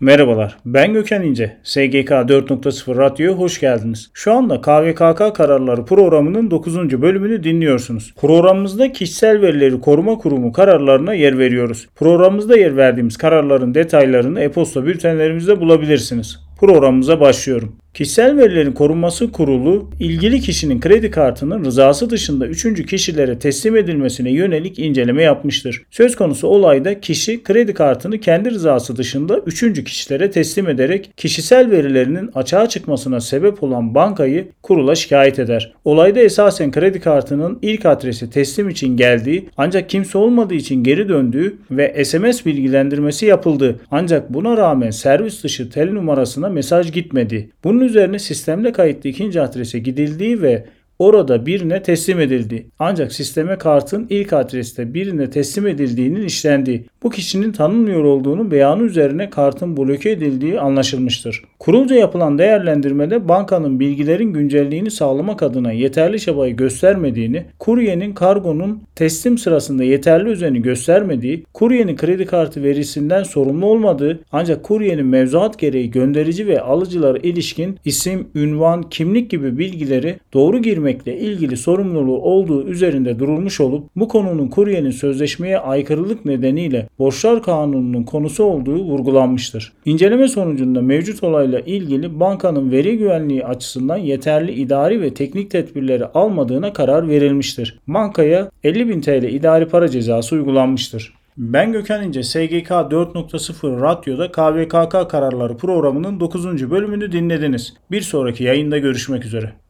Merhabalar, ben Gökhan İnce. SGK 4.0 Radyo'ya hoş geldiniz. Şu anda KVKK kararları programının 9. bölümünü dinliyorsunuz. Programımızda kişisel verileri koruma kurumu kararlarına yer veriyoruz. Programımızda yer verdiğimiz kararların detaylarını e-posta bültenlerimizde bulabilirsiniz. Programımıza başlıyorum. Kişisel verilerin korunması kurulu ilgili kişinin kredi kartının rızası dışında üçüncü kişilere teslim edilmesine yönelik inceleme yapmıştır. Söz konusu olayda kişi kredi kartını kendi rızası dışında üçüncü kişilere teslim ederek kişisel verilerinin açığa çıkmasına sebep olan bankayı kurula şikayet eder. Olayda esasen kredi kartının ilk adresi teslim için geldiği ancak kimse olmadığı için geri döndüğü ve SMS bilgilendirmesi yapıldı. Ancak buna rağmen servis dışı tel numarasına mesaj gitmedi. Bunun üzerine sistemde kayıtlı ikinci adrese gidildiği ve orada birine teslim edildi. Ancak sisteme kartın ilk adreste birine teslim edildiğinin işlendiği, bu kişinin tanınmıyor olduğunu beyanı üzerine kartın bloke edildiği anlaşılmıştır. Kurulca yapılan değerlendirmede bankanın bilgilerin güncelliğini sağlamak adına yeterli çabayı göstermediğini, kuryenin kargonun teslim sırasında yeterli özeni göstermediği, kuryenin kredi kartı verisinden sorumlu olmadığı ancak kuryenin mevzuat gereği gönderici ve alıcılara ilişkin isim, ünvan, kimlik gibi bilgileri doğru girmekle ilgili sorumluluğu olduğu üzerinde durulmuş olup bu konunun kuryenin sözleşmeye aykırılık nedeniyle Borçlar Kanunu'nun konusu olduğu vurgulanmıştır. İnceleme sonucunda mevcut olayla ilgili bankanın veri güvenliği açısından yeterli idari ve teknik tedbirleri almadığına karar verilmiştir. Bankaya 50.000 TL idari para cezası uygulanmıştır. Ben Gökhan İnce, SGK 4.0 Radyo'da KVKK kararları programının 9. bölümünü dinlediniz. Bir sonraki yayında görüşmek üzere.